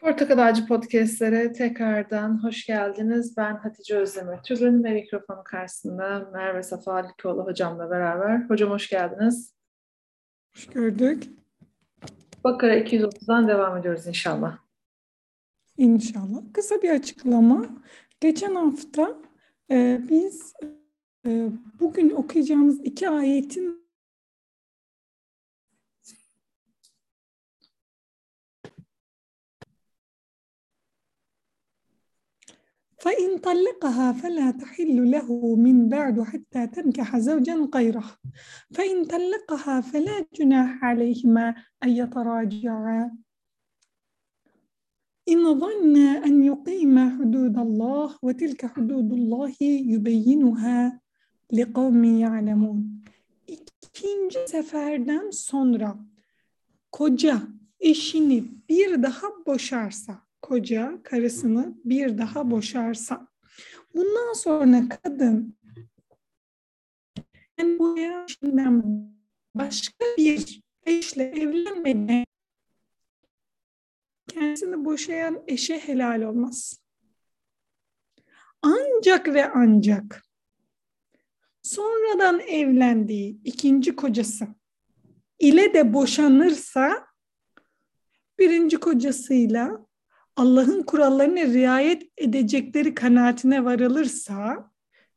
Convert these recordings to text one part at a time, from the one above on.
Portakal Ağacı Podcast'lere tekrardan hoş geldiniz. Ben Hatice Özdemir Tülün ve mikrofonu karşısında Merve Safa Likoğlu hocamla beraber. Hocam hoş geldiniz. Hoş gördük. Bakara 230'dan devam ediyoruz inşallah. İnşallah. Kısa bir açıklama. Geçen hafta e, biz e, bugün okuyacağımız iki ayetin فإن طلقها فلا تحل له من بعد حتى تنكح زوجا غيره. فإن طلقها فلا جناح عليهما أن يتراجعا. إن ظنا أن يقيما حدود الله وتلك حدود الله يبينها لقوم يعلمون. İkinci seferden sonra koca eşini bir daha boşarsa koca karısını bir daha boşarsa bundan sonra kadın yani bu yaşından başka bir eşle evlenmeden kendisini boşayan eşe helal olmaz. Ancak ve ancak sonradan evlendiği ikinci kocası ile de boşanırsa birinci kocasıyla Allah'ın kurallarına riayet edecekleri kanaatine varılırsa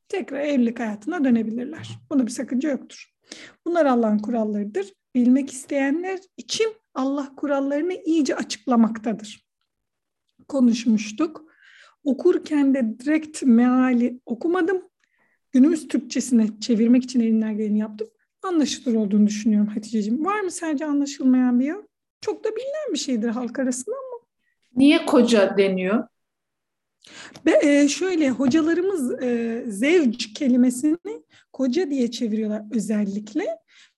tekrar evlilik hayatına dönebilirler. Bunda bir sakınca yoktur. Bunlar Allah'ın kurallarıdır. Bilmek isteyenler için Allah kurallarını iyice açıklamaktadır. Konuşmuştuk. Okurken de direkt meali okumadım. Günümüz Türkçesine çevirmek için elimden geleni yaptım. Anlaşılır olduğunu düşünüyorum Hatice'ciğim. Var mı sence anlaşılmayan bir yer? Çok da bilinen bir şeydir halk arasında ama Niye koca deniyor? Be, e, şöyle hocalarımız e, zevc kelimesini koca diye çeviriyorlar özellikle.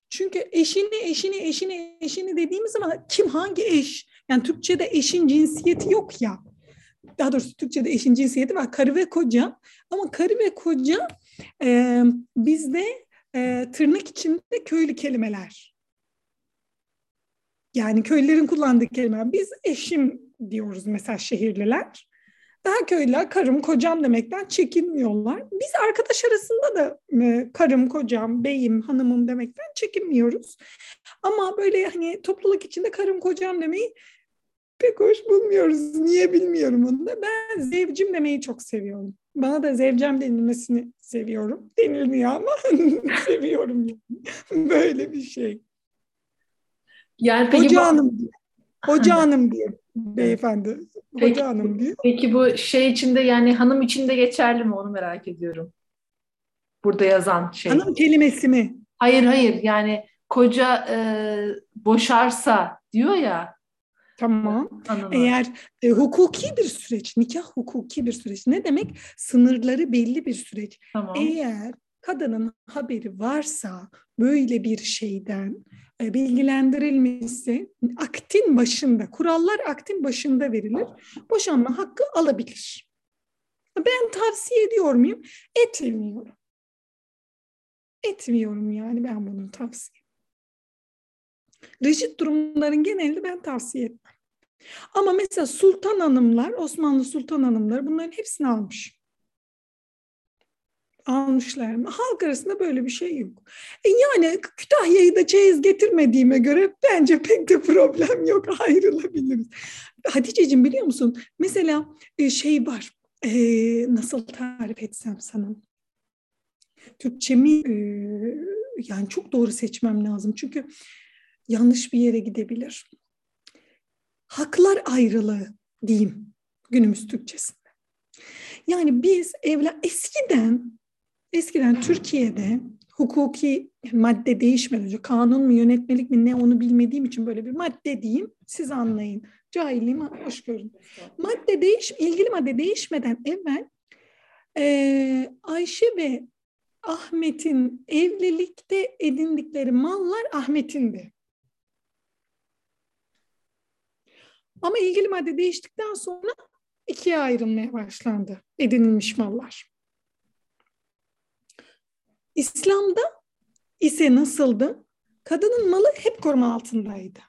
Çünkü eşini, eşini, eşini, eşini dediğimiz zaman kim hangi eş? Yani Türkçe'de eşin cinsiyeti yok ya. Daha doğrusu Türkçe'de eşin cinsiyeti var. Karı ve koca. Ama karı ve koca e, bizde e, tırnak içinde köylü kelimeler. Yani köylülerin kullandığı kelimeler. Biz eşim diyoruz mesela şehirliler. Daha köylüler karım kocam demekten çekinmiyorlar. Biz arkadaş arasında da e, karım kocam, beyim, hanımım demekten çekinmiyoruz. Ama böyle hani topluluk içinde karım kocam demeyi pek hoş bulmuyoruz. Niye bilmiyorum onu da. Ben zevcim demeyi çok seviyorum. Bana da zevcem denilmesini seviyorum. Denilmiyor ama seviyorum. Yani. Böyle bir şey. Yani peki Hoca bu... hanım diyor. Hoca hanım diyor beyefendi. Peki, Hoca hanım diyor. Peki bu şey içinde yani hanım içinde geçerli mi onu merak ediyorum. Burada yazan şey. Hanım kelimesi mi? Hayır hayır yani koca e, boşarsa diyor ya. Tamam. Hanımı. Eğer e, hukuki bir süreç, nikah hukuki bir süreç. Ne demek? Sınırları belli bir süreç. Tamam. Eğer kadının haberi varsa böyle bir şeyden e, bilgilendirilmesi aktin başında, kurallar aktin başında verilir. Boşanma hakkı alabilir. Ben tavsiye ediyor muyum? Etmiyorum. Etmiyorum yani ben bunu tavsiye. Reşit durumların genelinde ben tavsiye etmem. Ama mesela sultan hanımlar, Osmanlı sultan hanımları bunların hepsini almış almışlar mı? Halk arasında böyle bir şey yok. E yani Kütahya'yı da çeyiz getirmediğime göre bence pek de problem yok. Ayrılabiliriz. Hatice'cim biliyor musun? Mesela e, şey var. E, nasıl tarif etsem sana? Türkçemi e, yani çok doğru seçmem lazım. Çünkü yanlış bir yere gidebilir. Haklar ayrılığı diyeyim günümüz Türkçesinde. Yani biz evlen eskiden Eskiden Türkiye'de hukuki madde değişmeden önce kanun mu yönetmelik mi ne onu bilmediğim için böyle bir madde diyeyim siz anlayın. Cahilliğimi hoş görün. Madde değiş, ilgili madde değişmeden evvel e, Ayşe ve Ahmet'in evlilikte edindikleri mallar Ahmet'indi. Ama ilgili madde değiştikten sonra ikiye ayrılmaya başlandı edinilmiş mallar. İslam'da ise nasıldı? Kadının malı hep koruma altındaydı.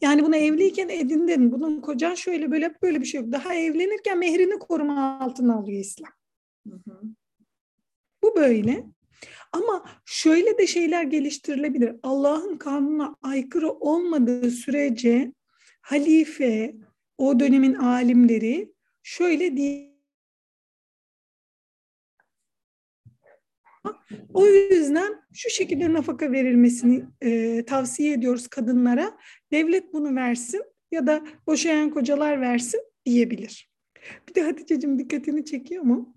Yani bunu evliyken edindin. Bunun kocan şöyle böyle böyle bir şey yok. Daha evlenirken mehrini koruma altına alıyor İslam. Bu böyle. Ama şöyle de şeyler geliştirilebilir. Allah'ın kanununa aykırı olmadığı sürece halife, o dönemin alimleri şöyle diye O yüzden şu şekilde nafaka verilmesini e, tavsiye ediyoruz kadınlara. Devlet bunu versin ya da boşayan kocalar versin diyebilir. Bir de Hatice'cim dikkatini çekiyor mu?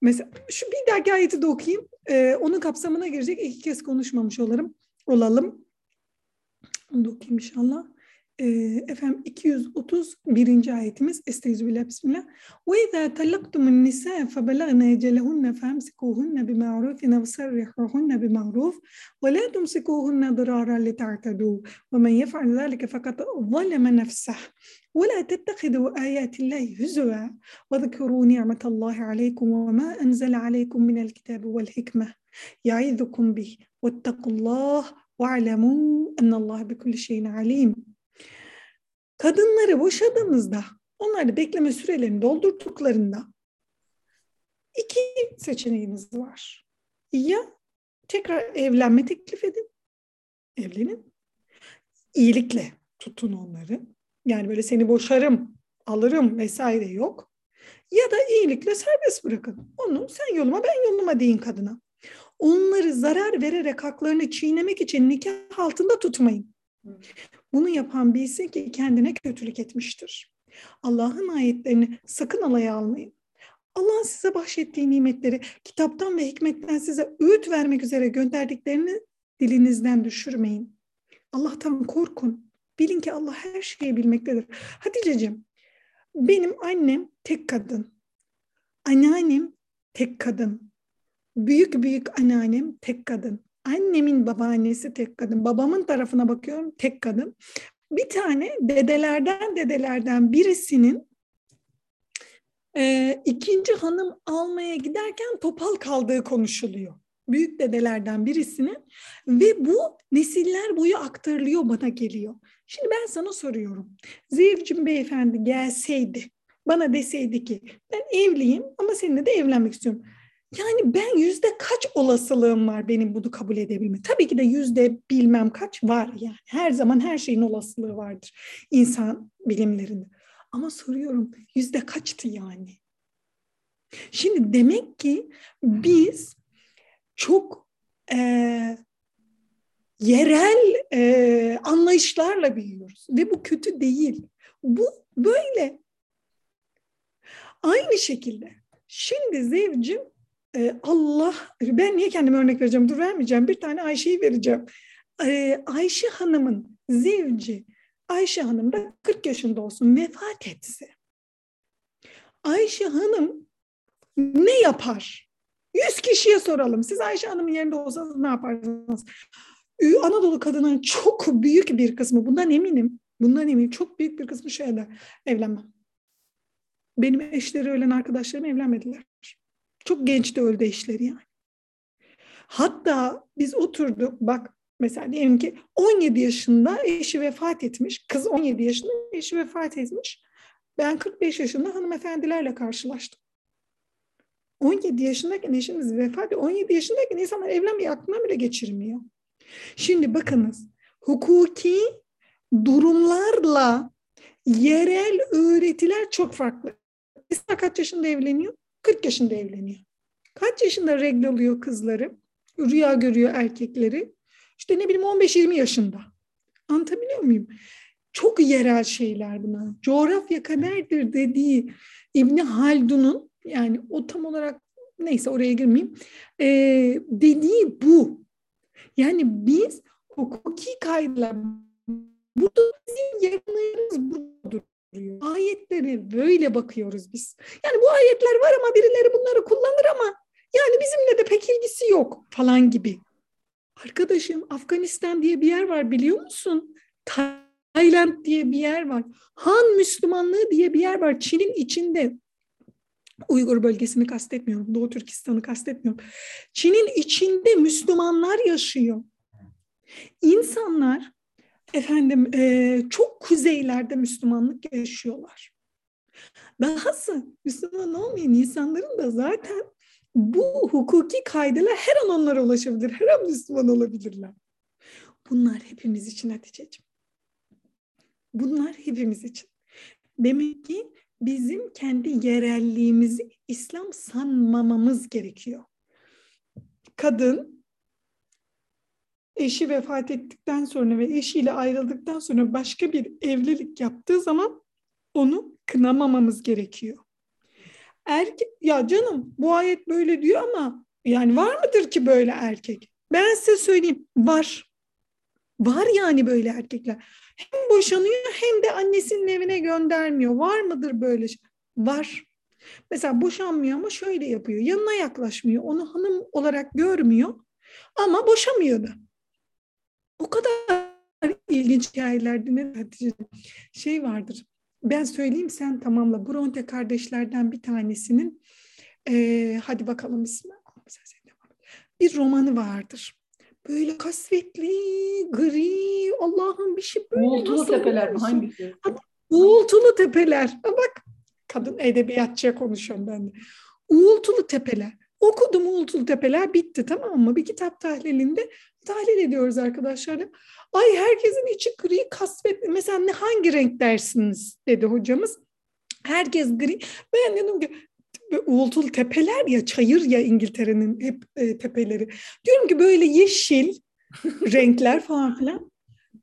Mesela şu bir dahaki ayeti de okuyayım. Ee, onun kapsamına girecek iki kez konuşmamış olalım. olalım. Onu da okuyayım inşallah. Efendim 231. ayetimiz Estağfirullah Bismillah. Ve izâ talaktumun nisâ febelagna ecelehunne femsikuhunne bima'rufin ev sarrihuhunne bima'ruf ve la tumsikuhunne diraran li ta'tadu ve men yef'al zâlike fakat zaleme nefseh ولا تتخذوا آيات الله هزوا واذكروا نعمة الله عليكم وما أنزل عليكم من الكتاب والحكمة يعظكم به واتقوا الله واعلموا أن الله بكل شيء عليم Kadınları boşadığınızda, onları bekleme sürelerini doldurduklarında iki seçeneğiniz var. Ya tekrar evlenme teklif edin, evlenin. İyilikle tutun onları. Yani böyle seni boşarım, alırım vesaire yok. Ya da iyilikle serbest bırakın. Onu sen yoluma ben yoluma deyin kadına. Onları zarar vererek haklarını çiğnemek için nikah altında tutmayın. Bunu yapan bilsin ki kendine kötülük etmiştir. Allah'ın ayetlerini sakın alaya almayın. Allah'ın size bahşettiği nimetleri kitaptan ve hikmetten size öğüt vermek üzere gönderdiklerini dilinizden düşürmeyin. Allah'tan korkun. Bilin ki Allah her şeyi bilmektedir. Hatice'cim, benim annem tek kadın. Anneannem tek kadın. Büyük büyük anneannem tek kadın. Annemin babaannesi tek kadın. Babamın tarafına bakıyorum tek kadın. Bir tane dedelerden dedelerden birisinin e, ikinci hanım almaya giderken topal kaldığı konuşuluyor. Büyük dedelerden birisinin ve bu nesiller boyu aktarılıyor bana geliyor. Şimdi ben sana soruyorum. Zevcim beyefendi gelseydi bana deseydi ki ben evliyim ama seninle de evlenmek istiyorum. Yani ben yüzde kaç olasılığım var benim bunu kabul edebilme? Tabii ki de yüzde bilmem kaç var yani. Her zaman her şeyin olasılığı vardır insan bilimlerinde. Ama soruyorum yüzde kaçtı yani? Şimdi demek ki biz çok e, yerel e, anlayışlarla büyüyoruz ve bu kötü değil. Bu böyle. Aynı şekilde şimdi zevcim Allah, ben niye kendime örnek vereceğim, dur vermeyeceğim. Bir tane Ayşe'yi vereceğim. E, Ayşe Hanım'ın zevci, Ayşe Hanım da 40 yaşında olsun vefat etse. Ayşe Hanım ne yapar? 100 kişiye soralım. Siz Ayşe Hanım'ın yerinde olsanız ne yapardınız? Anadolu kadının çok büyük bir kısmı, bundan eminim, bundan eminim, çok büyük bir kısmı şöyle evlenmem. Benim eşleri ölen arkadaşlarım evlenmediler. Çok genç de öldü eşleri yani. Hatta biz oturduk bak mesela diyelim ki 17 yaşında eşi vefat etmiş. Kız 17 yaşında eşi vefat etmiş. Ben 45 yaşında hanımefendilerle karşılaştım. 17 yaşındayken eşiniz vefat 17 yaşındayken insanlar evlenmeyi aklına bile geçirmiyor. Şimdi bakınız hukuki durumlarla yerel öğretiler çok farklı. İnsan kaç yaşında evleniyor? 40 yaşında evleniyor. Kaç yaşında regle oluyor kızları? Rüya görüyor erkekleri. İşte ne bileyim 15-20 yaşında. Anlatabiliyor muyum? Çok yerel şeyler bunlar. Coğrafya kaderdir dediği İbni Haldun'un yani o tam olarak neyse oraya girmeyeyim. E, dediği bu. Yani biz hukuki kaydılar burada bizim duruyor. Ayetlere böyle bakıyoruz biz. Yani bu ayetler var ama birileri bunları kullanır ama yani bizimle de pek ilgisi yok falan gibi. Arkadaşım Afganistan diye bir yer var biliyor musun? Tayland diye bir yer var. Han Müslümanlığı diye bir yer var. Çin'in içinde. Uygur bölgesini kastetmiyorum. Doğu Türkistan'ı kastetmiyorum. Çin'in içinde Müslümanlar yaşıyor. İnsanlar efendim e, çok kuzeylerde Müslümanlık yaşıyorlar. Dahası Müslüman olmayan insanların da zaten bu hukuki kaydeler her an onlara ulaşabilir. Her an Müslüman olabilirler. Bunlar hepimiz için Hatice'ciğim. Bunlar hepimiz için. Demek ki bizim kendi yerelliğimizi İslam sanmamamız gerekiyor. Kadın eşi vefat ettikten sonra ve eşiyle ayrıldıktan sonra başka bir evlilik yaptığı zaman onu kınamamamız gerekiyor. Erkek, ya canım bu ayet böyle diyor ama yani var mıdır ki böyle erkek? Ben size söyleyeyim var. Var yani böyle erkekler. Hem boşanıyor hem de annesinin evine göndermiyor. Var mıdır böyle şey? Var. Mesela boşanmıyor ama şöyle yapıyor. Yanına yaklaşmıyor. Onu hanım olarak görmüyor. Ama boşamıyor da. O kadar ilginç hikayeler dinledim. Şey vardır. Ben söyleyeyim sen tamamla. Bronte kardeşlerden bir tanesinin e, hadi bakalım ismi. Bir romanı vardır. Böyle kasvetli, gri, Allah'ım bir şey böyle. Uğultulu tepeler mi? Hangisi? Uğultulu tepeler. Bak kadın edebiyatçıya konuşuyorum ben de. Uğultulu tepeler. Okudum Uğultulu Tepeler bitti tamam mı? Bir kitap tahlilinde tahlil ediyoruz arkadaşlarla. Ay herkesin içi gri kasvetli. Mesela ne hangi renk dersiniz dedi hocamız. Herkes gri. Ben dedim ki uğultulu tepeler ya çayır ya İngiltere'nin hep e, tepeleri. Diyorum ki böyle yeşil renkler falan filan.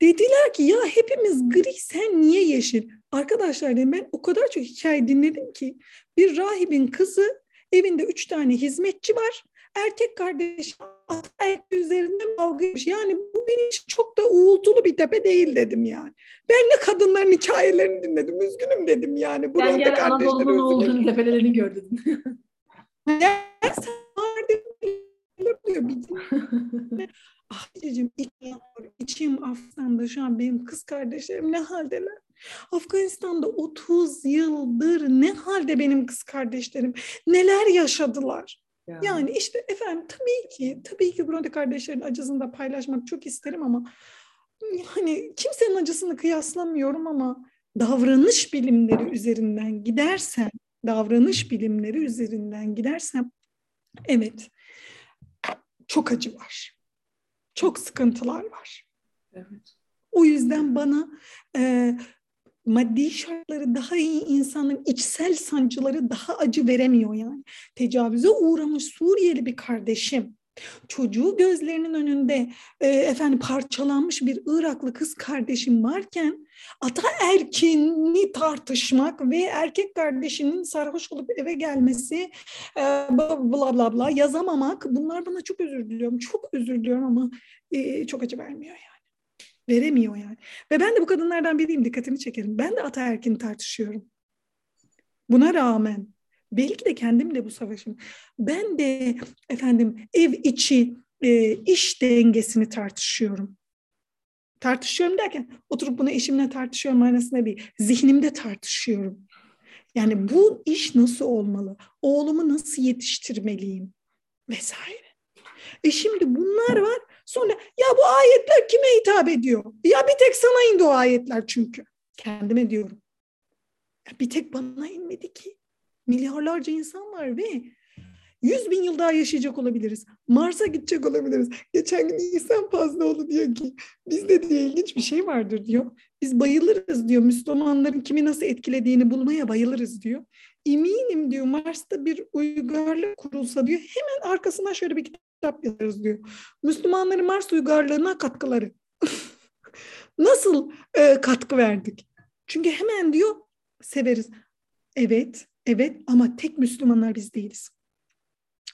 Dediler ki ya hepimiz gri sen niye yeşil? Arkadaşlar dedim ben o kadar çok hikaye dinledim ki bir rahibin kızı evinde üç tane hizmetçi var erkek kardeş üzerinde kavga Yani bu benim için çok da uğultulu bir tepe değil dedim yani. Ben de kadınların hikayelerini dinledim. Üzgünüm dedim yani. Bu yani gel Anadolu'nun olduğunu tepelerini gördün. Ah diyeceğim içim Afganistan'da şu an benim kız kardeşlerim ne haldeler? Afganistan'da 30 yıldır ne halde benim kız kardeşlerim? Neler yaşadılar? Yani. yani işte efendim tabii ki tabii ki Bronte kardeşlerin acısını da paylaşmak çok isterim ama hani kimsenin acısını kıyaslamıyorum ama davranış bilimleri üzerinden gidersem davranış bilimleri üzerinden gidersem evet çok acı var. Çok sıkıntılar var. Evet. O yüzden bana e, maddi şartları daha iyi insanın içsel sancıları daha acı veremiyor yani. Tecavüze uğramış Suriyeli bir kardeşim çocuğu gözlerinin önünde e, efendim parçalanmış bir Iraklı kız kardeşim varken ata erkini tartışmak ve erkek kardeşinin sarhoş olup eve gelmesi e, bla bla bla yazamamak bunlar bana çok özür diliyorum. Çok özür diliyorum ama e, çok acı vermiyor yani. Veremiyor yani. Ve ben de bu kadınlardan biriyim dikkatini çekerim. Ben de ataerkini tartışıyorum. Buna rağmen belki de kendim de bu savaşım. Ben de efendim ev içi e, iş dengesini tartışıyorum. Tartışıyorum derken oturup bunu eşimle tartışıyorum manasında bir zihnimde tartışıyorum. Yani bu iş nasıl olmalı? Oğlumu nasıl yetiştirmeliyim? Vesaire. E şimdi bunlar var. Sonra ya bu ayetler kime hitap ediyor? Ya bir tek sana indi o ayetler çünkü. Kendime diyorum. Ya bir tek bana inmedi ki. Milyarlarca insan var ve yüz bin yıl daha yaşayacak olabiliriz. Mars'a gidecek olabiliriz. Geçen gün İhsan Fazlıoğlu diyor ki bizde diye ilginç bir şey vardır diyor. Biz bayılırız diyor. Müslümanların kimi nasıl etkilediğini bulmaya bayılırız diyor. Eminim diyor Mars'ta bir uygarlık kurulsa diyor hemen arkasına şöyle bir kitap yazarız diyor. Müslümanların Mars uygarlığına katkıları. Nasıl e, katkı verdik? Çünkü hemen diyor severiz. Evet, evet ama tek Müslümanlar biz değiliz.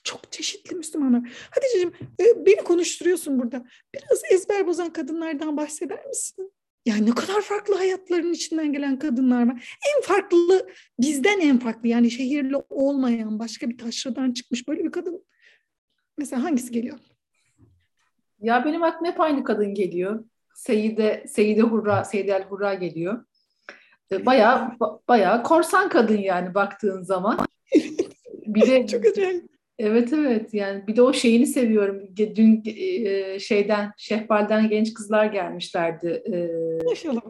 Çok çeşitli Müslümanlar. Hatice'cim e, beni konuşturuyorsun burada. Biraz ezber bozan kadınlardan bahseder misin? Yani ne kadar farklı hayatların içinden gelen kadınlar var. En farklı, bizden en farklı yani şehirli olmayan başka bir taşradan çıkmış böyle bir kadın Mesela hangisi geliyor? Ya benim aklıma hep aynı kadın geliyor. Seyide, Seyide Hurra, Seyidel Hurra geliyor. E, bayağı bayağı korsan kadın yani baktığın zaman. Bir de çok acayip. Evet evet yani bir de o şeyini seviyorum. Dün e, şeyden Şehbal'den genç kızlar gelmişlerdi. E,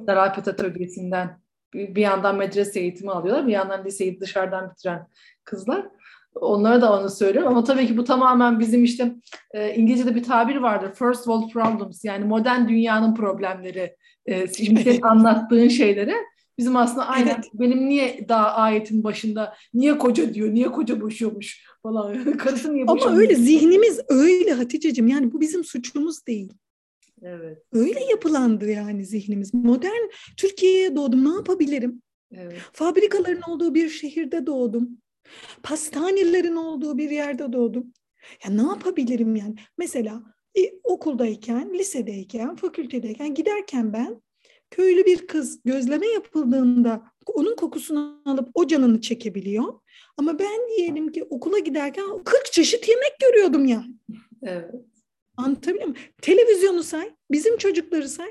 Daralpet Atölyesi'nden. Bir, bir yandan medrese eğitimi alıyorlar, bir yandan liseyi dışarıdan bitiren kızlar. Onlara da onu söylüyorum ama tabii ki bu tamamen bizim işte e, İngilizce'de bir tabir vardır. First world problems yani modern dünyanın problemleri. E, şimdi senin anlattığın şeyleri bizim aslında aynen evet. benim niye daha ayetin başında niye koca diyor, niye koca boşuyormuş falan. Karısı niye boşuyormuş? Ama öyle zihnimiz öyle Hatice'cim yani bu bizim suçumuz değil. Evet. Öyle yapılandı yani zihnimiz. Modern Türkiye'ye doğdum ne yapabilirim? Evet. Fabrikaların olduğu bir şehirde doğdum. Pastanelerin olduğu bir yerde doğdum. Ya ne yapabilirim yani? Mesela e, okuldayken, lisedeyken, fakültedeyken giderken ben köylü bir kız gözleme yapıldığında onun kokusunu alıp o canını çekebiliyor. Ama ben diyelim ki okula giderken 40 çeşit yemek görüyordum yani. Evet. Anlatabiliyor muyum? Televizyonu say, bizim çocukları say.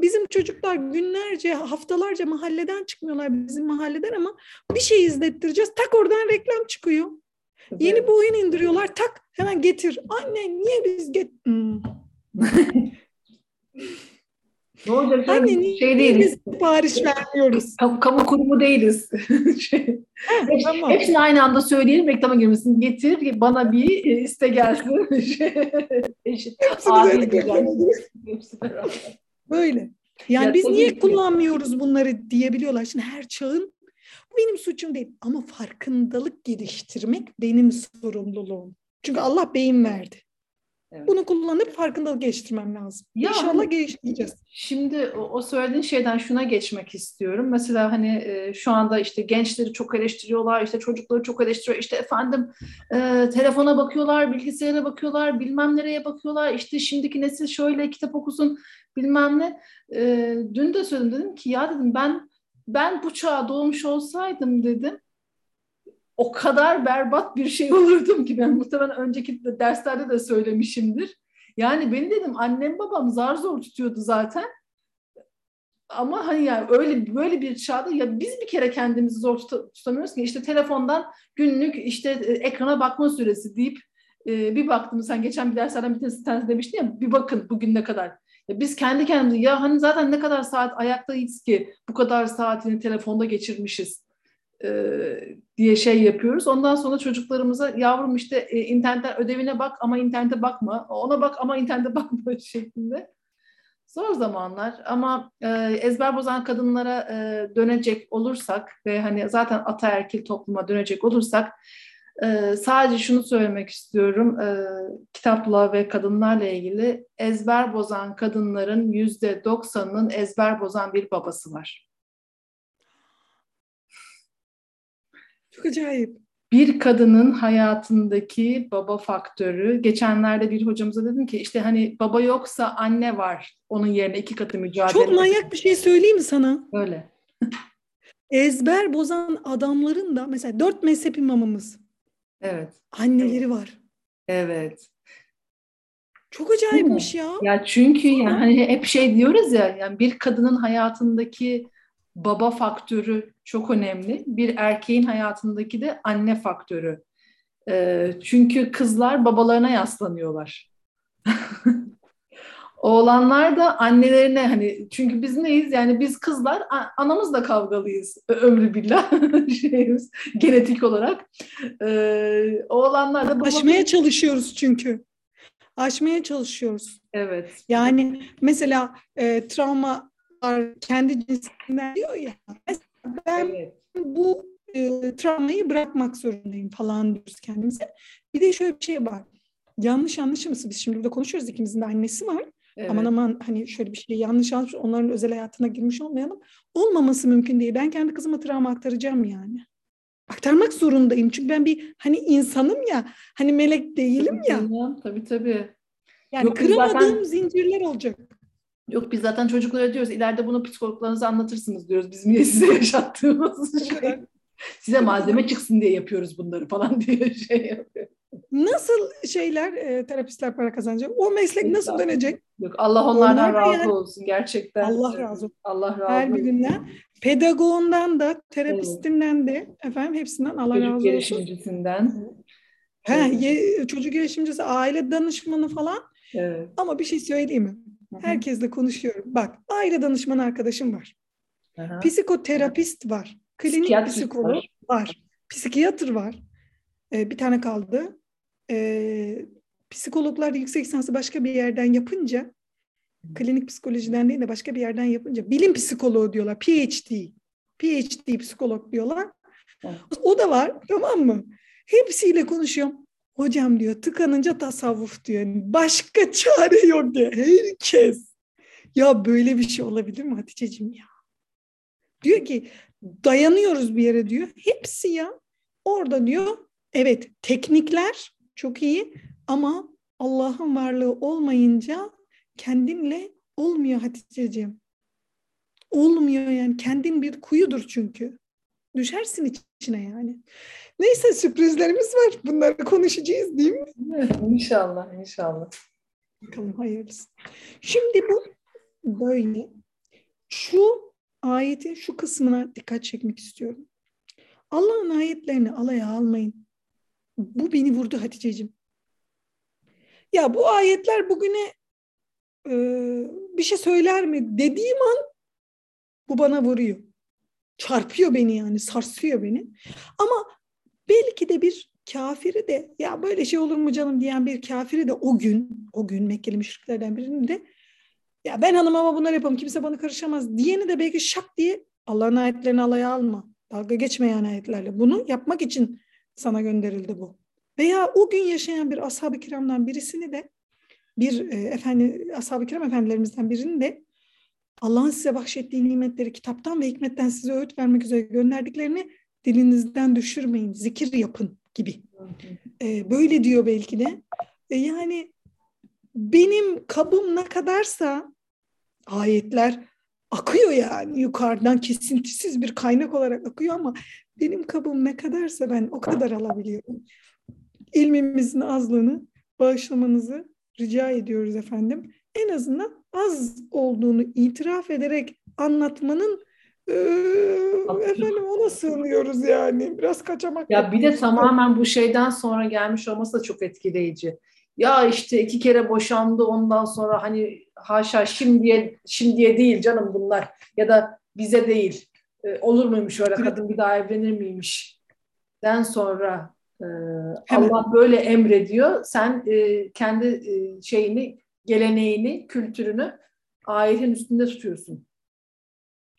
Bizim çocuklar günlerce, haftalarca mahalleden çıkmıyorlar bizim mahalleden ama bir şey izlettireceğiz. Tak oradan reklam çıkıyor. Evet. Yeni bir oyun indiriyorlar. Tak hemen getir. Anne niye biz get... Hmm. Ne olacak? Niye şey değiliz. sipariş vermiyoruz? Kamu, kamu kurumu değiliz. şey, Hep, tamam. Hepsini aynı anda söyleyelim reklama girmesin. Getir bana bir e, iste gelsin. şey, eşit. Hepsi Böyle. Yani ya, biz niye kullanmıyoruz bunları diyebiliyorlar. Şimdi her çağın bu benim suçum değil. Ama farkındalık geliştirmek benim sorumluluğum. Çünkü Allah beyin verdi. Evet. Bunu kullanıp farkındalık geliştirmem lazım. Ya, İnşallah hani, geliştireceğiz. Şimdi o, söylediğin şeyden şuna geçmek istiyorum. Mesela hani e, şu anda işte gençleri çok eleştiriyorlar, işte çocukları çok eleştiriyor. İşte efendim e, telefona bakıyorlar, bilgisayara bakıyorlar, bilmem nereye bakıyorlar. İşte şimdiki nesil şöyle kitap okusun bilmem ne. E, dün de söyledim dedim ki ya dedim ben ben bu çağa doğmuş olsaydım dedim o kadar berbat bir şey olurdum ki ben muhtemelen önceki derslerde de söylemişimdir. Yani beni dedim annem babam zar zor tutuyordu zaten. Ama hani yani öyle böyle bir çağda ya biz bir kere kendimizi zor tutamıyoruz ki işte telefondan günlük işte e, ekrana bakma süresi deyip e, bir baktım sen geçen bir derslerden bir tanesi demiştin ya bir bakın bugün ne kadar. Ya biz kendi kendimize ya hani zaten ne kadar saat ayaktayız ki bu kadar saatini telefonda geçirmişiz e, diye şey yapıyoruz. Ondan sonra çocuklarımıza yavrum işte e, internetten ödevine bak ama internete bakma, ona bak ama internete bakma şeklinde. Zor zamanlar ama e, ezber bozan kadınlara e, dönecek olursak ve hani zaten ataerkil topluma dönecek olursak e, sadece şunu söylemek istiyorum. E, kitapla ve kadınlarla ilgili ezber bozan kadınların yüzde doksanının ezber bozan bir babası var. Çok acayip. Bir kadının hayatındaki baba faktörü. Geçenlerde bir hocamıza dedim ki işte hani baba yoksa anne var. Onun yerine iki katı mücadele. Çok manyak bir şey söyleyeyim mi sana? Öyle. Ezber bozan adamların da mesela dört mezhep imamımız. Evet. Anneleri var. Evet. Çok acayipmiş ya. Ya çünkü yani hep şey diyoruz ya yani bir kadının hayatındaki baba faktörü çok önemli. Bir erkeğin hayatındaki de anne faktörü. E, çünkü kızlar babalarına yaslanıyorlar. Oğlanlar da annelerine hani çünkü biz neyiz yani biz kızlar anamızla kavgalıyız ömrü billah şeyimiz genetik olarak. Ee, oğlanlar da babamız... aşmaya çalışıyoruz çünkü. Aşmaya çalışıyoruz. Evet. Yani mesela e, travma kendi cinsinden diyor ya. Ben evet. bu e, travmayı bırakmak zorundayım falan diyoruz kendimize. Bir de şöyle bir şey var. Yanlış anlaşılması biz şimdi burada konuşuyoruz ikimizin de annesi var. Evet. Aman aman hani şöyle bir şey yanlış anlamış onların özel hayatına girmiş olmayalım. Olmaması mümkün değil. Ben kendi kızıma travma aktaracağım yani. Aktarmak zorundayım. Çünkü ben bir hani insanım ya. Hani melek değilim ya. Tabii tabii. Yani Yok, kıramadığım zaten... zincirler olacak. Yok biz zaten çocuklara diyoruz ileride bunu psikologlarınıza anlatırsınız diyoruz. Biz niye size yaşattığımız şey. Size malzeme çıksın diye yapıyoruz bunları falan diye şey yapıyor. Nasıl şeyler e, terapistler para kazanacak? O meslek nasıl dönecek? Yok Allah onlardan Onlar razı yani, olsun gerçekten. Allah razı olsun. Allah razı olsun. Her birinden. Pedagogundan da, terapistinden de efendim hepsinden Allah Çocuk razı olsun. gelişimcisinden. He, ye, çocuk gelişimcisi, aile danışmanı falan. Evet. Ama bir şey söyleyeyim mi? Herkesle konuşuyorum. Bak aile danışmanı arkadaşım var. Aha. Psikoterapist var. Klinik Psikiyatrist psikolog var. var. Psikiyatr var. Ee, bir tane kaldı. Ee, psikologlar yüksek lisansı başka bir yerden yapınca klinik psikolojiden değil de başka bir yerden yapınca bilim psikoloğu diyorlar. PhD. PhD psikolog diyorlar. O da var tamam mı? Hepsiyle konuşuyorum. Hocam diyor tıkanınca tasavvuf diyor. Başka çare yok diyor. Herkes. Ya böyle bir şey olabilir mi Hatice'cim ya? Diyor ki dayanıyoruz bir yere diyor. Hepsi ya. Orada diyor evet teknikler çok iyi ama Allah'ın varlığı olmayınca kendinle olmuyor Hatice'ciğim. Olmuyor yani. Kendin bir kuyudur çünkü. Düşersin içine yani. Neyse sürprizlerimiz var. Bunları konuşacağız değil mi? inşallah, inşallah. Bakalım hayırlısı. Şimdi bu böyle. Şu ayetin şu kısmına dikkat çekmek istiyorum. Allah'ın ayetlerini alaya almayın. Bu beni vurdu Hatice'cim. Ya bu ayetler bugüne e, bir şey söyler mi dediğim an bu bana vuruyor. Çarpıyor beni yani, sarsıyor beni. Ama belki de bir kafiri de ya böyle şey olur mu canım diyen bir kafiri de o gün, o gün Mekkeli müşriklerden birinin de ya ben hanımama bunları yapamam kimse bana karışamaz diyeni de belki şak diye Allah'ın ayetlerini alaya alma. Dalga geçme yani ayetlerle. Bunu yapmak için sana gönderildi bu. Veya o gün yaşayan bir ashab-ı kiramdan birisini de bir e, efendi ashab-ı kiram efendilerimizden birini de Allah'ın size bahşettiği nimetleri kitaptan ve hikmetten size öğüt vermek üzere gönderdiklerini dilinizden düşürmeyin, zikir yapın gibi. E, böyle diyor belki de. E, yani benim kabım ne kadarsa ayetler akıyor yani yukarıdan kesintisiz bir kaynak olarak akıyor ama benim kabım ne kadarsa ben o kadar alabiliyorum. İlmimizin azlığını bağışlamanızı rica ediyoruz efendim. En azından az olduğunu itiraf ederek anlatmanın e, efendim ona sığınıyoruz yani. Biraz kaçamak. Ya bir de tamamen bu şeyden sonra gelmiş olması da çok etkileyici. Ya işte iki kere boşandı ondan sonra hani haşa şimdiye şimdiye değil canım bunlar ya da bize değil. E, olur muymuş öyle kadın bir daha evlenir miymiş? Den sonra e, Allah böyle emrediyor. Sen e, kendi e, şeyini, geleneğini, kültürünü ayetin üstünde tutuyorsun.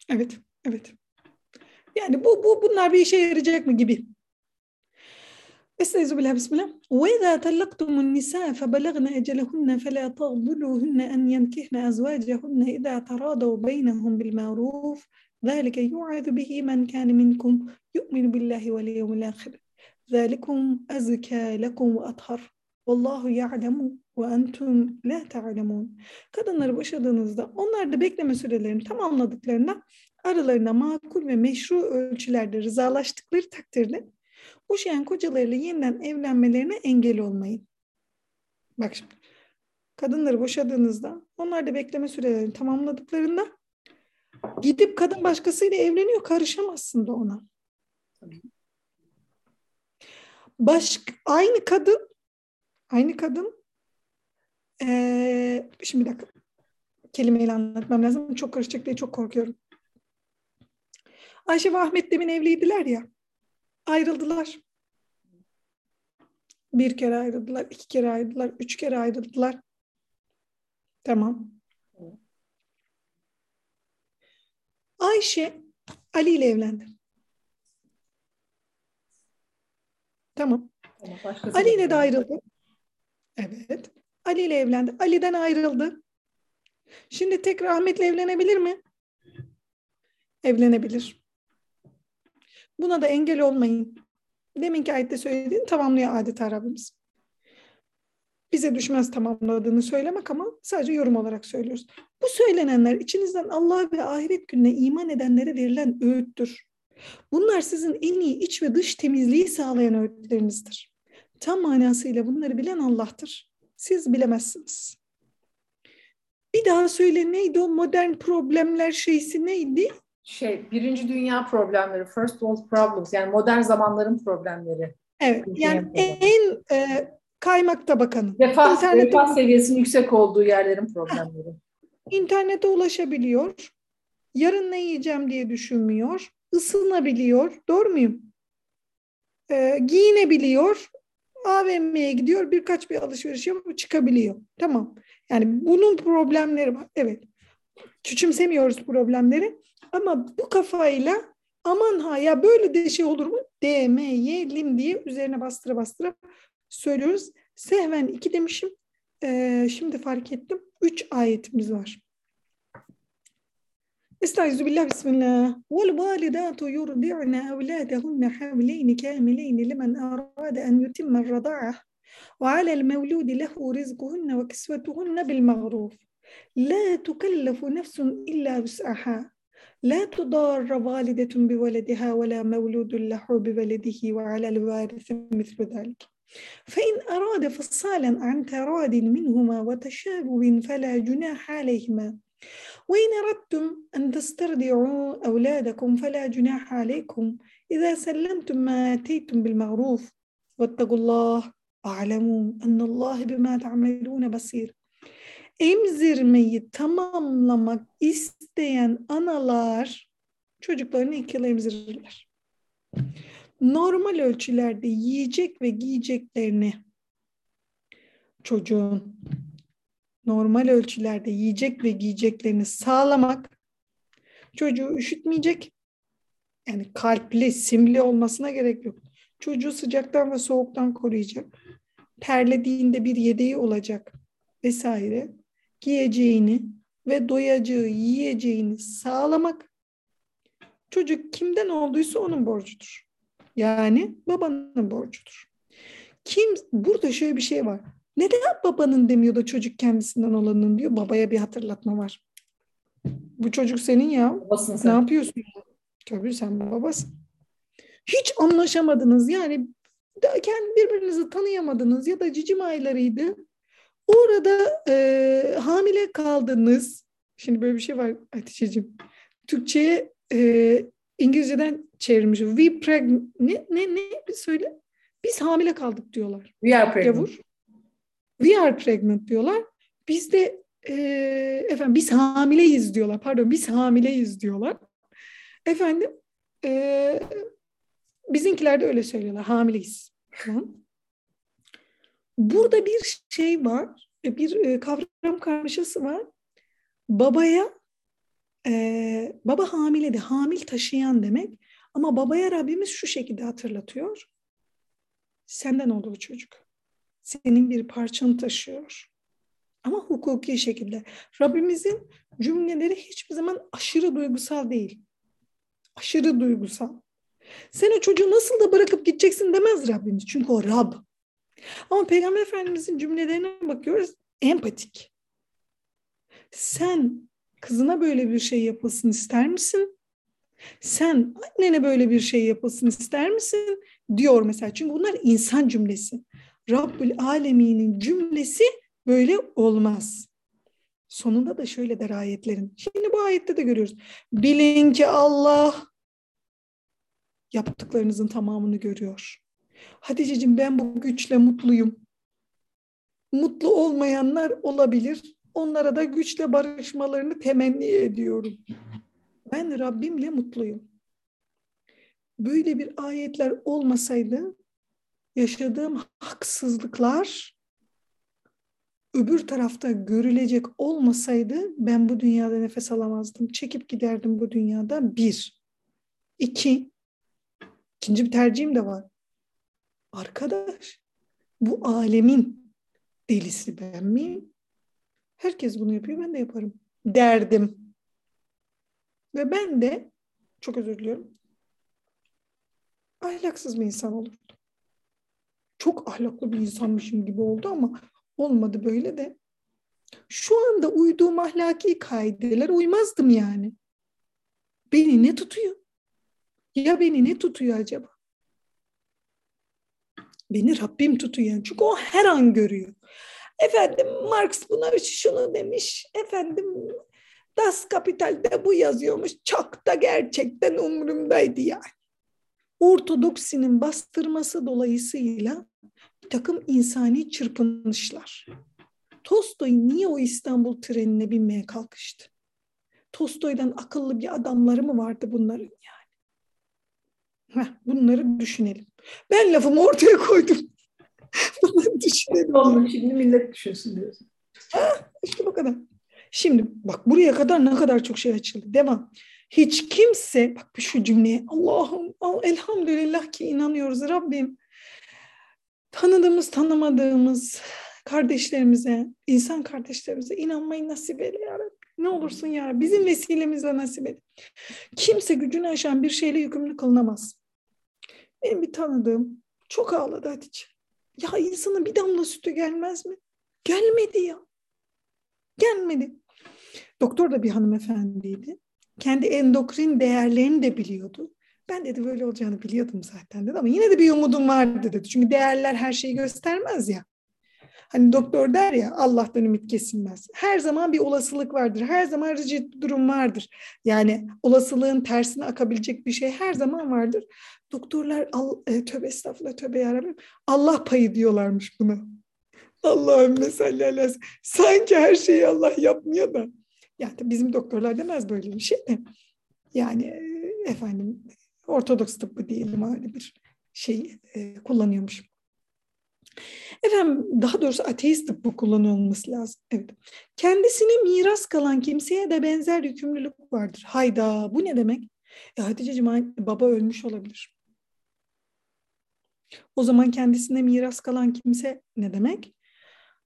Evet, evet. Yani bu, bu bunlar bir işe yarayacak mı gibi. استعيذ بالله بسم الله وإذا طلقتم النساء فبلغن أجلهن فلا تغضلوهن أن ينكحن أزواجهن إذا تراضوا بينهم بالمعروف ذلك يوعظ به من كان منكم يؤمن بالله واليوم الآخر ذلكم أزكى لكم وأطهر Vallahu ya'lemu ve entum la ta'lemun. Kadınları boşadığınızda onlar da bekleme sürelerini tamamladıklarında aralarına makul ve meşru ölçülerde rızalaştıkları takdirde boşayan kocalarıyla yeniden evlenmelerine engel olmayın. Bak şimdi kadınları boşadığınızda onlar da bekleme sürelerini tamamladıklarında gidip kadın başkasıyla evleniyor karışamazsın da ona. Başka, aynı kadın aynı kadın ee, şimdi bir dakika kelimeyle anlatmam lazım. Çok karışacak diye çok korkuyorum. Ayşe ve Ahmet demin evliydiler ya. Ayrıldılar. Bir kere ayrıldılar, iki kere ayrıldılar, üç kere ayrıldılar. Tamam. Ayşe Ali ile evlendi. Tamam. Ali ile de ayrıldı. Evet. Ali ile evlendi. Ali'den ayrıldı. Şimdi tekrar Ahmet'le evlenebilir mi? Evlenebilir. Buna da engel olmayın. Deminki ayette söylediğini tamamlıyor adeta Rabbimiz. Bize düşmez tamamladığını söylemek ama sadece yorum olarak söylüyoruz. Bu söylenenler içinizden Allah ve ahiret gününe iman edenlere verilen öğüttür. Bunlar sizin en iyi iç ve dış temizliği sağlayan öğütlerinizdir. Tam manasıyla bunları bilen Allah'tır. Siz bilemezsiniz. Bir daha söyle neydi o modern problemler şeysi neydi? Şey, birinci dünya problemleri, first world problems yani modern zamanların problemleri. Evet. Yani en e, kaymakta bakanı. Refah, İnternete, refah seviyesinin yüksek olduğu yerlerin problemleri. İnternete ulaşabiliyor. Yarın ne yiyeceğim diye düşünmüyor. Isınabiliyor. Doğru muyum? Ee, giyinebiliyor. AVM'ye gidiyor. Birkaç bir alışveriş yapıp çıkabiliyor. Tamam. Yani bunun problemleri var. Evet. Küçümsemiyoruz problemleri. Ama bu kafayla aman ha ya böyle de şey olur mu? Demeyelim diye üzerine bastıra bastıra söylüyoruz. Sehven iki demişim. Ee, şimdi fark ettim. Üç ayetimiz var. استعذ بالله بسم الله. والوالدات يرضعن أولادهن حاملين كاملين لمن أراد أن يتم الرضاعة. وعلى المولود له رزقهن وكسوتهن بالمعروف. لا تكلف نفس إلا وسعها. لا تضار والدة بولدها ولا مولود له بولده وعلى الوارث مثل ذلك. فإن أراد فصالا عن تراد منهما وتشابه فلا جناح عليهما. وإن أردتم أن تسترضعوا أولادكم فلا جناح عليكم إذا سلمتم ما آتيتم بالمعروف واتقوا الله واعلموا أن الله بما تعملون basir. Emzirmeyi tamamlamak isteyen analar çocuklarını iki yıl emzirirler. Normal ölçülerde yiyecek ve giyeceklerini çocuğun normal ölçülerde yiyecek ve giyeceklerini sağlamak çocuğu üşütmeyecek. Yani kalpli, simli olmasına gerek yok. Çocuğu sıcaktan ve soğuktan koruyacak. Terlediğinde bir yedeği olacak vesaire. Giyeceğini ve doyacağı yiyeceğini sağlamak çocuk kimden olduysa onun borcudur. Yani babanın borcudur. Kim burada şöyle bir şey var. Neden babanın demiyor da çocuk kendisinden olanın diyor. Babaya bir hatırlatma var. Bu çocuk senin ya. Babasın sen. Ne yapıyorsun? Tabii sen babasın. Hiç anlaşamadınız. Yani kendi birbirinizi tanıyamadınız ya da cicim aylarıydı. Orada e, hamile kaldınız. Şimdi böyle bir şey var Hatice'cim. Türkçe'ye e, İngilizceden çevirmiş. We pregnant. Ne, ne, ne? Bir söyle. Biz hamile kaldık diyorlar. We are pregnant. Gavur. We are pregnant diyorlar. Biz de e, efendim biz hamileyiz diyorlar. Pardon biz hamileyiz diyorlar. Efendim e, bizimkiler de öyle söylüyorlar. Hamileyiz. Burada bir şey var. Bir e, kavram karmaşası var. Babaya e, baba hamile de hamil taşıyan demek. Ama babaya Rabbimiz şu şekilde hatırlatıyor. Senden oldu bu çocuk senin bir parçanı taşıyor. Ama hukuki şekilde. Rabbimizin cümleleri hiçbir zaman aşırı duygusal değil. Aşırı duygusal. Sen o çocuğu nasıl da bırakıp gideceksin demez Rabbimiz. Çünkü o Rab. Ama Peygamber Efendimizin cümlelerine bakıyoruz. Empatik. Sen kızına böyle bir şey yapılsın ister misin? Sen annene böyle bir şey yapılsın ister misin? Diyor mesela. Çünkü bunlar insan cümlesi. Rabbül Alemin'in cümlesi böyle olmaz. Sonunda da şöyle der ayetlerin. Şimdi bu ayette de görüyoruz. Bilin ki Allah yaptıklarınızın tamamını görüyor. Hatice'cim ben bu güçle mutluyum. Mutlu olmayanlar olabilir. Onlara da güçle barışmalarını temenni ediyorum. Ben Rabbimle mutluyum. Böyle bir ayetler olmasaydı yaşadığım haksızlıklar öbür tarafta görülecek olmasaydı ben bu dünyada nefes alamazdım. Çekip giderdim bu dünyada. Bir. İki. İkinci bir tercihim de var. Arkadaş, bu alemin delisi ben miyim? Herkes bunu yapıyor, ben de yaparım. Derdim. Ve ben de, çok özür diliyorum, ahlaksız bir insan olurdum çok ahlaklı bir insanmışım gibi oldu ama olmadı böyle de. Şu anda uyduğum ahlaki kaideler uymazdım yani. Beni ne tutuyor? Ya beni ne tutuyor acaba? Beni Rabbim tutuyor. Çünkü o her an görüyor. Efendim Marx buna şunu demiş. Efendim Das Kapital'de bu yazıyormuş. Çok da gerçekten umurumdaydı yani. ortodoksinin bastırması dolayısıyla takım insani çırpınışlar. Tolstoy niye o İstanbul trenine binmeye kalkıştı? Tolstoy'dan akıllı bir adamları mı vardı bunların yani? Heh, bunları düşünelim. Ben lafımı ortaya koydum. düşünelim. Oldu şimdi millet düşünsün diyorsun. Ha, işte bu kadar. Şimdi bak buraya kadar ne kadar çok şey açıldı. Devam. Hiç kimse, bak şu cümleye Allah'ım elhamdülillah ki inanıyoruz Rabbim. Tanıdığımız, tanımadığımız kardeşlerimize, insan kardeşlerimize inanmayı nasip eyle ya. Ne olursun ya bizim vesilemizle nasip et. Kimse gücünü aşan bir şeyle yükümlü kılınamaz. Benim bir tanıdığım çok ağladı Hatice. Ya insanın bir damla sütü gelmez mi? Gelmedi ya. Gelmedi. Doktor da bir hanımefendiydi. Kendi endokrin değerlerini de biliyordu. Ben dedi böyle olacağını biliyordum zaten dedi ama yine de bir umudum vardı dedi. Çünkü değerler her şeyi göstermez ya. Hani doktor der ya Allah'tan ümit kesilmez. Her zaman bir olasılık vardır. Her zaman rigid durum vardır. Yani olasılığın tersine akabilecek bir şey her zaman vardır. Doktorlar al, e, tövbe estağfurullah tövbe yarabbim Allah payı diyorlarmış buna. Allah'ım mesela sanki her şeyi Allah yapmıyor da. Yani bizim doktorlar demez böyle bir şey de. Yani e, efendim Ortodoks tıbbı diyelim öyle bir şey e, kullanıyormuş. Efendim daha doğrusu ateist tıbbı kullanıyor olması lazım. Evet. Kendisine miras kalan kimseye de benzer yükümlülük vardır. Hayda bu ne demek? E Hatice'cim baba ölmüş olabilir. O zaman kendisine miras kalan kimse ne demek?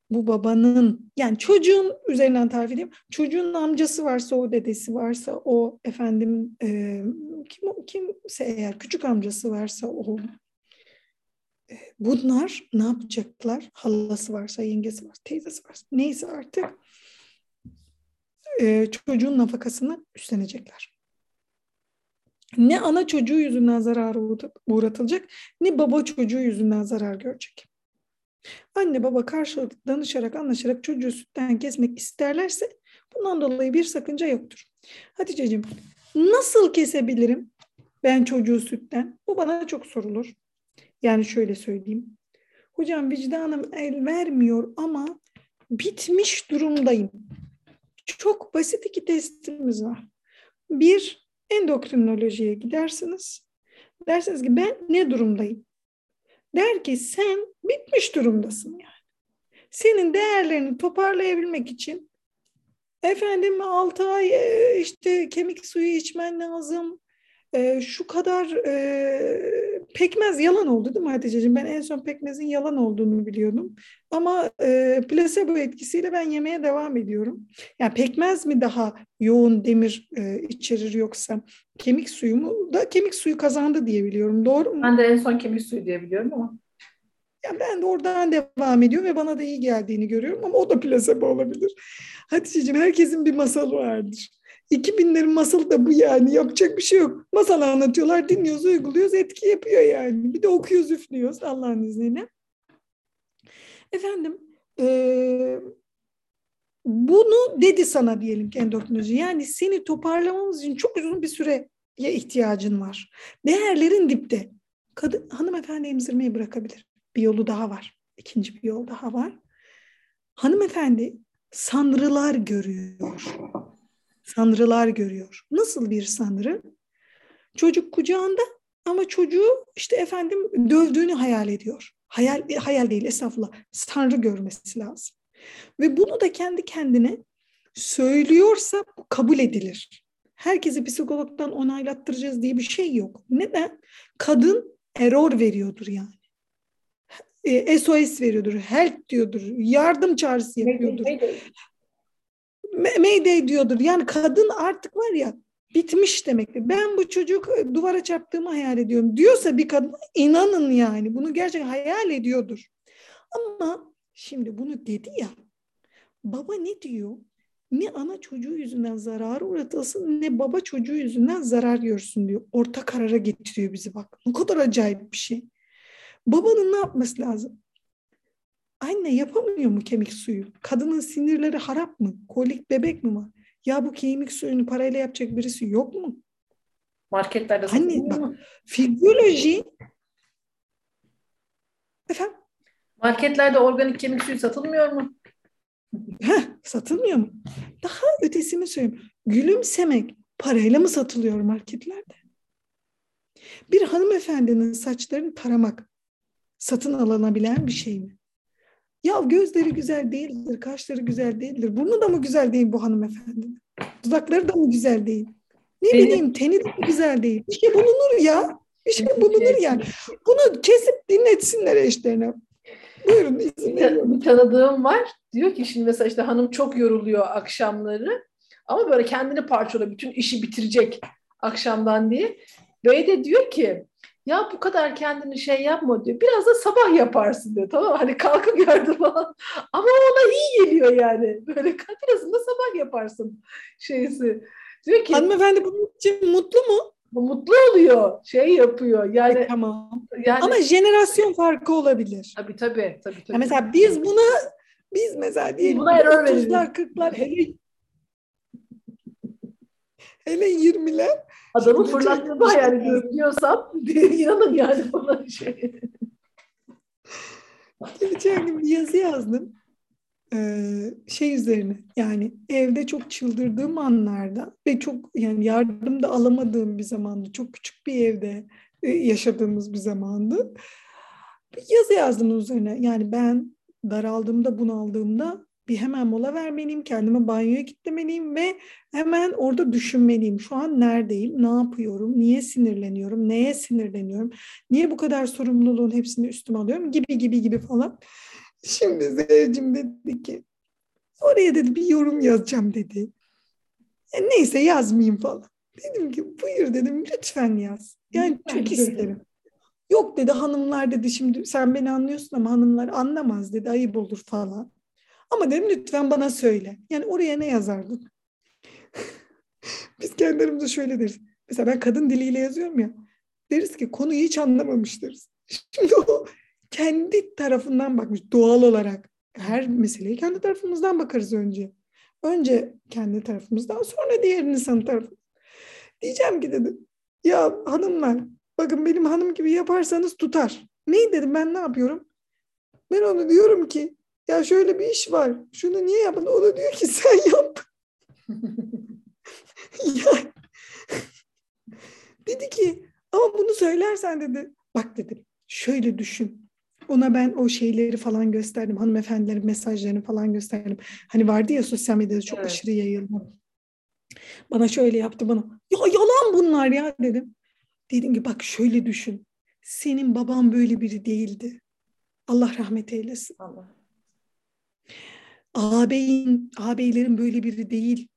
Bu babanın yani çocuğun üzerinden tarif edeyim. Çocuğun amcası varsa o dedesi varsa o efendim e, kim kimse eğer küçük amcası varsa o bunlar ne yapacaklar? Halası varsa, yengesi varsa, teyzesi varsa neyse artık e, çocuğun nafakasını üstlenecekler. Ne ana çocuğu yüzünden zarar uğratılacak ne baba çocuğu yüzünden zarar görecek. Anne baba karşılıklı danışarak anlaşarak çocuğu sütten kesmek isterlerse bundan dolayı bir sakınca yoktur. Hatice'cim nasıl kesebilirim ben çocuğu sütten? Bu bana çok sorulur. Yani şöyle söyleyeyim. Hocam vicdanım el vermiyor ama bitmiş durumdayım. Çok basit iki testimiz var. Bir, endokrinolojiye gidersiniz. Dersiniz ki ben ne durumdayım? Der ki sen bitmiş durumdasın yani. Senin değerlerini toparlayabilmek için efendim 6 ay e, işte kemik suyu içmen lazım, e, şu kadar e, pekmez yalan oldu değil mi Hatice'ciğim? Ben en son pekmezin yalan olduğunu biliyordum. Ama e, plasebo etkisiyle ben yemeye devam ediyorum. Yani pekmez mi daha yoğun demir e, içerir yoksa kemik suyu mu? Da kemik suyu kazandı diye biliyorum. Doğru mu? Ben de en son kemik suyu diye biliyorum ama. Ya ben de oradan devam ediyorum ve bana da iyi geldiğini görüyorum ama o da plasebo olabilir. Hatice'ciğim herkesin bir masalı vardır. 2000'lerin masalı da bu yani. Yapacak bir şey yok. Masal anlatıyorlar, dinliyoruz, uyguluyoruz, etki yapıyor yani. Bir de okuyoruz, üflüyoruz Allah'ın izniyle. Efendim, e, bunu dedi sana diyelim ki endokrinoloji. Yani seni toparlamamız için çok uzun bir süreye ihtiyacın var. Değerlerin dipte. Kadın, hanımefendi emzirmeyi bırakabilir. Bir yolu daha var. İkinci bir yol daha var. Hanımefendi sanrılar görüyor sanrılar görüyor. Nasıl bir sanrı? Çocuk kucağında ama çocuğu işte efendim dövdüğünü hayal ediyor. Hayal, hayal değil estağfurullah. Tanrı görmesi lazım. Ve bunu da kendi kendine söylüyorsa kabul edilir. Herkesi psikologdan onaylattıracağız diye bir şey yok. Neden? Kadın error veriyordur yani. E, SOS veriyordur, help diyordur, yardım çağrısı yapıyordur. Mayday diyordur. Yani kadın artık var ya bitmiş demektir. Ben bu çocuk e, duvara çarptığımı hayal ediyorum diyorsa bir kadın inanın yani bunu gerçekten hayal ediyordur. Ama şimdi bunu dedi ya baba ne diyor? Ne ana çocuğu yüzünden zarar uğratılsın ne baba çocuğu yüzünden zarar görsün diyor. Orta karara getiriyor bizi bak. Ne kadar acayip bir şey. Babanın ne yapması lazım? Anne yapamıyor mu kemik suyu? Kadının sinirleri harap mı? Kolik bebek mi var? Ya bu kemik suyunu parayla yapacak birisi yok mu? Marketlerde Hani bak fizyoloji efendim Marketlerde organik kemik suyu satılmıyor mu? Heh, satılmıyor mu? Daha ötesini söyleyeyim. Gülümsemek parayla mı satılıyor marketlerde? Bir hanımefendinin saçlarını taramak satın alınabilen bir şey mi? Ya gözleri güzel değildir, kaşları güzel değildir. Burnu da mı güzel değil bu hanımefendinin? Dudakları da mı güzel değil? Ne Benim... bileyim teni de mi güzel değil? Bir şey bulunur ya. Bir şey bulunur yani. Bunu kesip dinletsinler eşlerine. Buyurun izin Bir tanıdığım var. Diyor ki şimdi mesela işte hanım çok yoruluyor akşamları. Ama böyle kendini parçalıyor. Bütün işi bitirecek akşamdan diye. Bey de diyor ki ya bu kadar kendini şey yapma diyor. Biraz da sabah yaparsın diyor. Tamam Hani kalkıp gördü falan. Ama ona iyi geliyor yani. Böyle birazını da sabah yaparsın şeysi. Diyor ki Hanımefendi bunun için mutlu mu? Mutlu oluyor. Şey yapıyor. Yani e, tamam. Yani, Ama jenerasyon farkı olabilir. Tabii tabii. tabii, tabii. Ya mesela biz buna biz mesela diyelim buna error 30'lar 40'lar hele hele 20'ler Adamı fırlattığımı hayal ediyorum diyorsam inanın yani bana şey. Geçen gün bir yazı yazdım. Ee, şey üzerine yani evde çok çıldırdığım anlarda ve çok yani yardım da alamadığım bir zamandı. Çok küçük bir evde e, yaşadığımız bir zamandı. Bir yazı yazdım üzerine. Yani ben daraldığımda, bunaldığımda bir hemen mola vermeliyim, kendimi banyoya gitmeliyim ve hemen orada düşünmeliyim. Şu an neredeyim, ne yapıyorum, niye sinirleniyorum, neye sinirleniyorum, niye bu kadar sorumluluğun hepsini üstüme alıyorum gibi gibi gibi falan. Şimdi Zeynep'cim dedi ki oraya dedi bir yorum yazacağım dedi. E, neyse yazmayayım falan. Dedim ki buyur dedim lütfen yaz. Yani çok isterim. Yok dedi hanımlar dedi şimdi sen beni anlıyorsun ama hanımlar anlamaz dedi ayıp olur falan. Ama dedim lütfen bana söyle. Yani oraya ne yazardın? Biz kendilerimize şöyle deriz. Mesela ben kadın diliyle yazıyorum ya. Deriz ki konuyu hiç anlamamıştır. Şimdi o kendi tarafından bakmış doğal olarak. Her meseleye kendi tarafımızdan bakarız önce. Önce kendi tarafımızdan sonra diğer insan tarafı. Diyeceğim ki dedim. Ya hanımlar bakın benim hanım gibi yaparsanız tutar. Neyi dedim ben ne yapıyorum? Ben onu diyorum ki ya şöyle bir iş var. Şunu niye yapın? O da diyor ki sen yap. ya. dedi ki ama bunu söylersen dedi. Bak dedim şöyle düşün. Ona ben o şeyleri falan gösterdim. Hanımefendilerin mesajlarını falan gösterdim. Hani vardı ya sosyal medyada çok evet. aşırı yayılma. Bana şöyle yaptı bana. Ya yalan bunlar ya dedim. Dedim ki bak şöyle düşün. Senin baban böyle biri değildi. Allah rahmet eylesin. Allah ağabeyin, ağabeylerin böyle biri değil.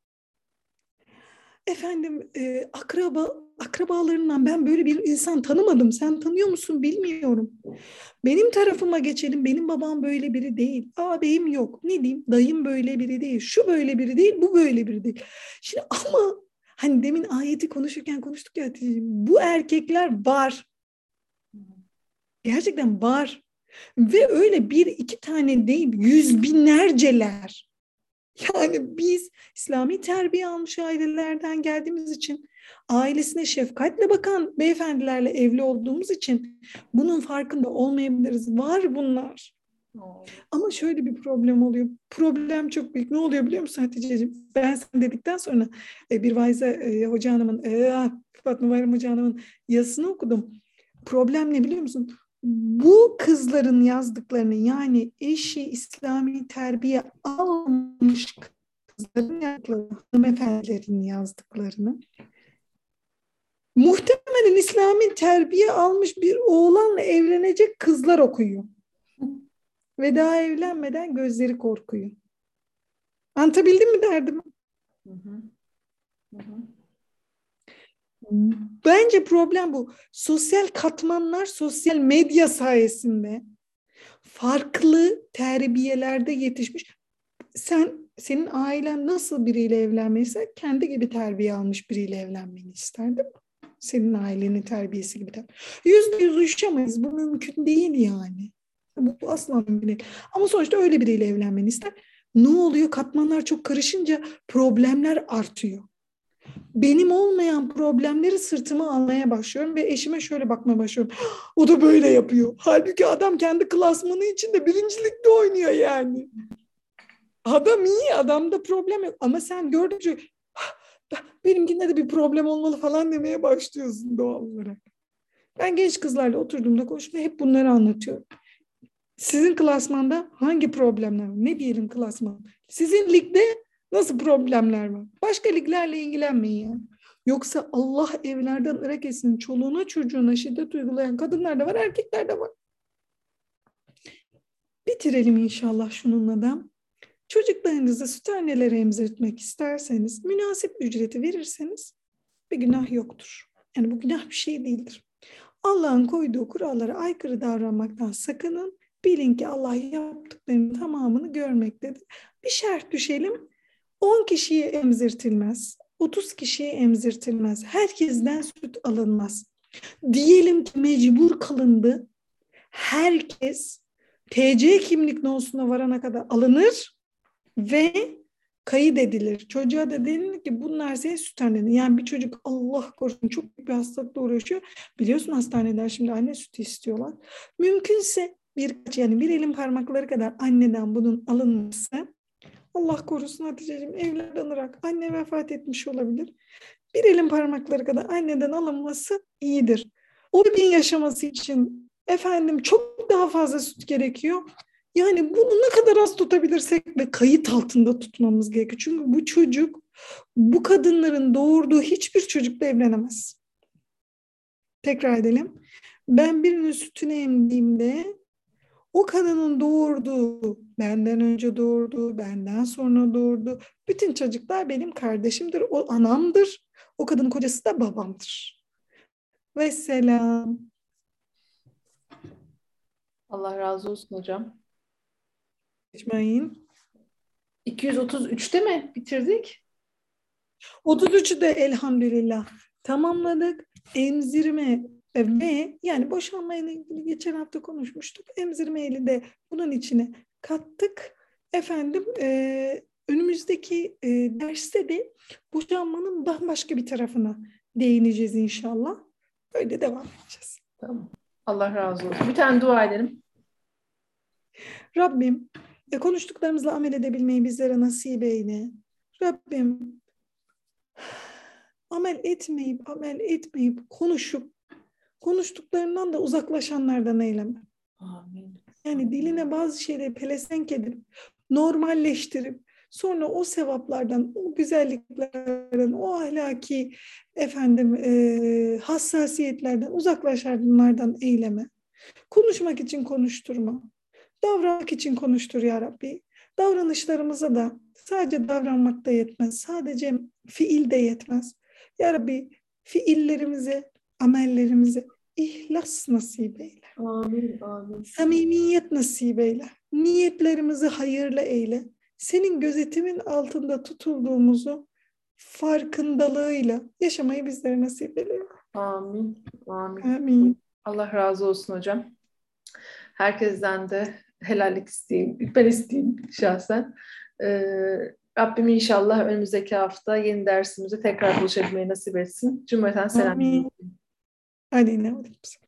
Efendim e, akraba akrabalarından ben böyle bir insan tanımadım. Sen tanıyor musun bilmiyorum. Benim tarafıma geçelim. Benim babam böyle biri değil. Ağabeyim yok. Ne diyeyim? Dayım böyle biri değil. Şu böyle biri değil. Bu böyle biri değil. Şimdi ama hani demin ayeti konuşurken konuştuk ya bu erkekler var. Gerçekten var. Ve öyle bir iki tane değil, yüz binlerceler. Yani biz İslami terbiye almış ailelerden geldiğimiz için, ailesine şefkatle bakan beyefendilerle evli olduğumuz için bunun farkında olmayabiliriz. Var bunlar. Ama şöyle bir problem oluyor. Problem çok büyük. Ne oluyor biliyor musun Hatice'ciğim? Ben sen dedikten sonra e, bir vaize e, hoca hanımın, e, Fatma Bayram hoca hanımın yazısını okudum. Problem ne biliyor musun? Bu kızların yazdıklarını yani eşi İslami terbiye almış kızların yazdıklarını, hanımefendilerin yazdıklarını muhtemelen İslami terbiye almış bir oğlanla evlenecek kızlar okuyor. Ve daha evlenmeden gözleri korkuyor. Anlatabildim mi derdim? Hı hı. Hı hı. Bence problem bu. Sosyal katmanlar sosyal medya sayesinde farklı terbiyelerde yetişmiş. Sen senin ailen nasıl biriyle evlenmeyse kendi gibi terbiye almış biriyle evlenmeni isterdim. Senin ailenin terbiyesi gibi. Yüzde yüz uyuşamayız. Bu mümkün değil yani. Bu asla mümkün değil. Ama sonuçta öyle biriyle evlenmeni ister. Ne oluyor? Katmanlar çok karışınca problemler artıyor. Benim olmayan problemleri sırtıma almaya başlıyorum ve eşime şöyle bakmaya başlıyorum. O da böyle yapıyor. Halbuki adam kendi klasmanı içinde birincilikte oynuyor yani. Adam iyi, adamda problem yok. Ama sen gördükçe benimkinde de bir problem olmalı falan demeye başlıyorsun doğal olarak. Ben genç kızlarla oturduğumda konuştuğumda hep bunları anlatıyorum. Sizin klasmanda hangi problemler var? Ne diyelim klasman? Sizin ligde nasıl problemler var? Başka liglerle ilgilenmeyin yani. Yoksa Allah evlerden ırak etsin. Çoluğuna çocuğuna şiddet uygulayan kadınlar da var, erkekler de var. Bitirelim inşallah şununla da. Çocuklarınızı süt annelere emzirtmek isterseniz, münasip ücreti verirseniz bir günah yoktur. Yani bu günah bir şey değildir. Allah'ın koyduğu kurallara aykırı davranmaktan sakının. Bilin ki Allah yaptıklarının tamamını görmektedir. Bir şart düşelim. 10 kişiye emzirtilmez. 30 kişiye emzirtilmez. Herkesten süt alınmaz. Diyelim ki mecbur kalındı. Herkes TC kimlik nosuna varana kadar alınır ve kayıt edilir. Çocuğa da denilir ki bunlar senin süt annen. Yani bir çocuk Allah korusun çok büyük bir hastalıkla uğraşıyor. Biliyorsun hastaneden şimdi anne sütü istiyorlar. Mümkünse bir yani bir elin parmakları kadar anneden bunun alınması Allah korusun Hatice'ciğim evlerden ırak anne vefat etmiş olabilir. Bir elin parmakları kadar anneden alınması iyidir. O bebeğin yaşaması için efendim çok daha fazla süt gerekiyor. Yani bunu ne kadar az tutabilirsek ve kayıt altında tutmamız gerekiyor. Çünkü bu çocuk bu kadınların doğurduğu hiçbir çocukla evlenemez. Tekrar edelim. Ben birinin sütünü emdiğimde o kadının doğurduğu, benden önce doğurdu, benden sonra doğurdu. Bütün çocuklar benim kardeşimdir, o anamdır. O kadının kocası da babamdır. Ve selam. Allah razı olsun hocam. Geçmeyin. 233'te mi bitirdik? 33'ü de elhamdülillah tamamladık. Emzirme ve yani boşanma ile ilgili geçen hafta konuşmuştuk. Emzirme eli de bunun içine kattık. Efendim e, önümüzdeki e, derste de boşanmanın bambaşka bir tarafına değineceğiz inşallah. Böyle devam edeceğiz. Tamam. Allah razı olsun. Bir tane dua edelim. Rabbim e, konuştuklarımızla amel edebilmeyi bizlere nasip eyle. Rabbim amel etmeyip amel etmeyip konuşup konuştuklarından da uzaklaşanlardan eyleme. Amin. Yani diline bazı şeyleri pelesenk edip normalleştirip sonra o sevaplardan, o güzelliklerden, o ahlaki efendim e, hassasiyetlerden uzaklaşanlardan eyleme. Konuşmak için konuşturma. Davranmak için konuştur ya Rabbi. Davranışlarımıza da sadece davranmak da yetmez. Sadece fiil de yetmez. Ya Rabbi fiillerimize, amellerimize ihlas nasip eyle. Amin, amin. Samimiyet nasip eyle. Niyetlerimizi hayırlı eyle. Senin gözetimin altında tutulduğumuzu farkındalığıyla yaşamayı bizlere nasip eyle. Amin, amin. Amin. Allah razı olsun hocam. Herkesten de helallik isteyeyim. Ben isteyeyim şahsen. Ee, Rabbim inşallah önümüzdeki hafta yeni dersimize tekrar buluşabilmeyi nasip etsin. Cümleten selam. Amin. I didn't know. Oops.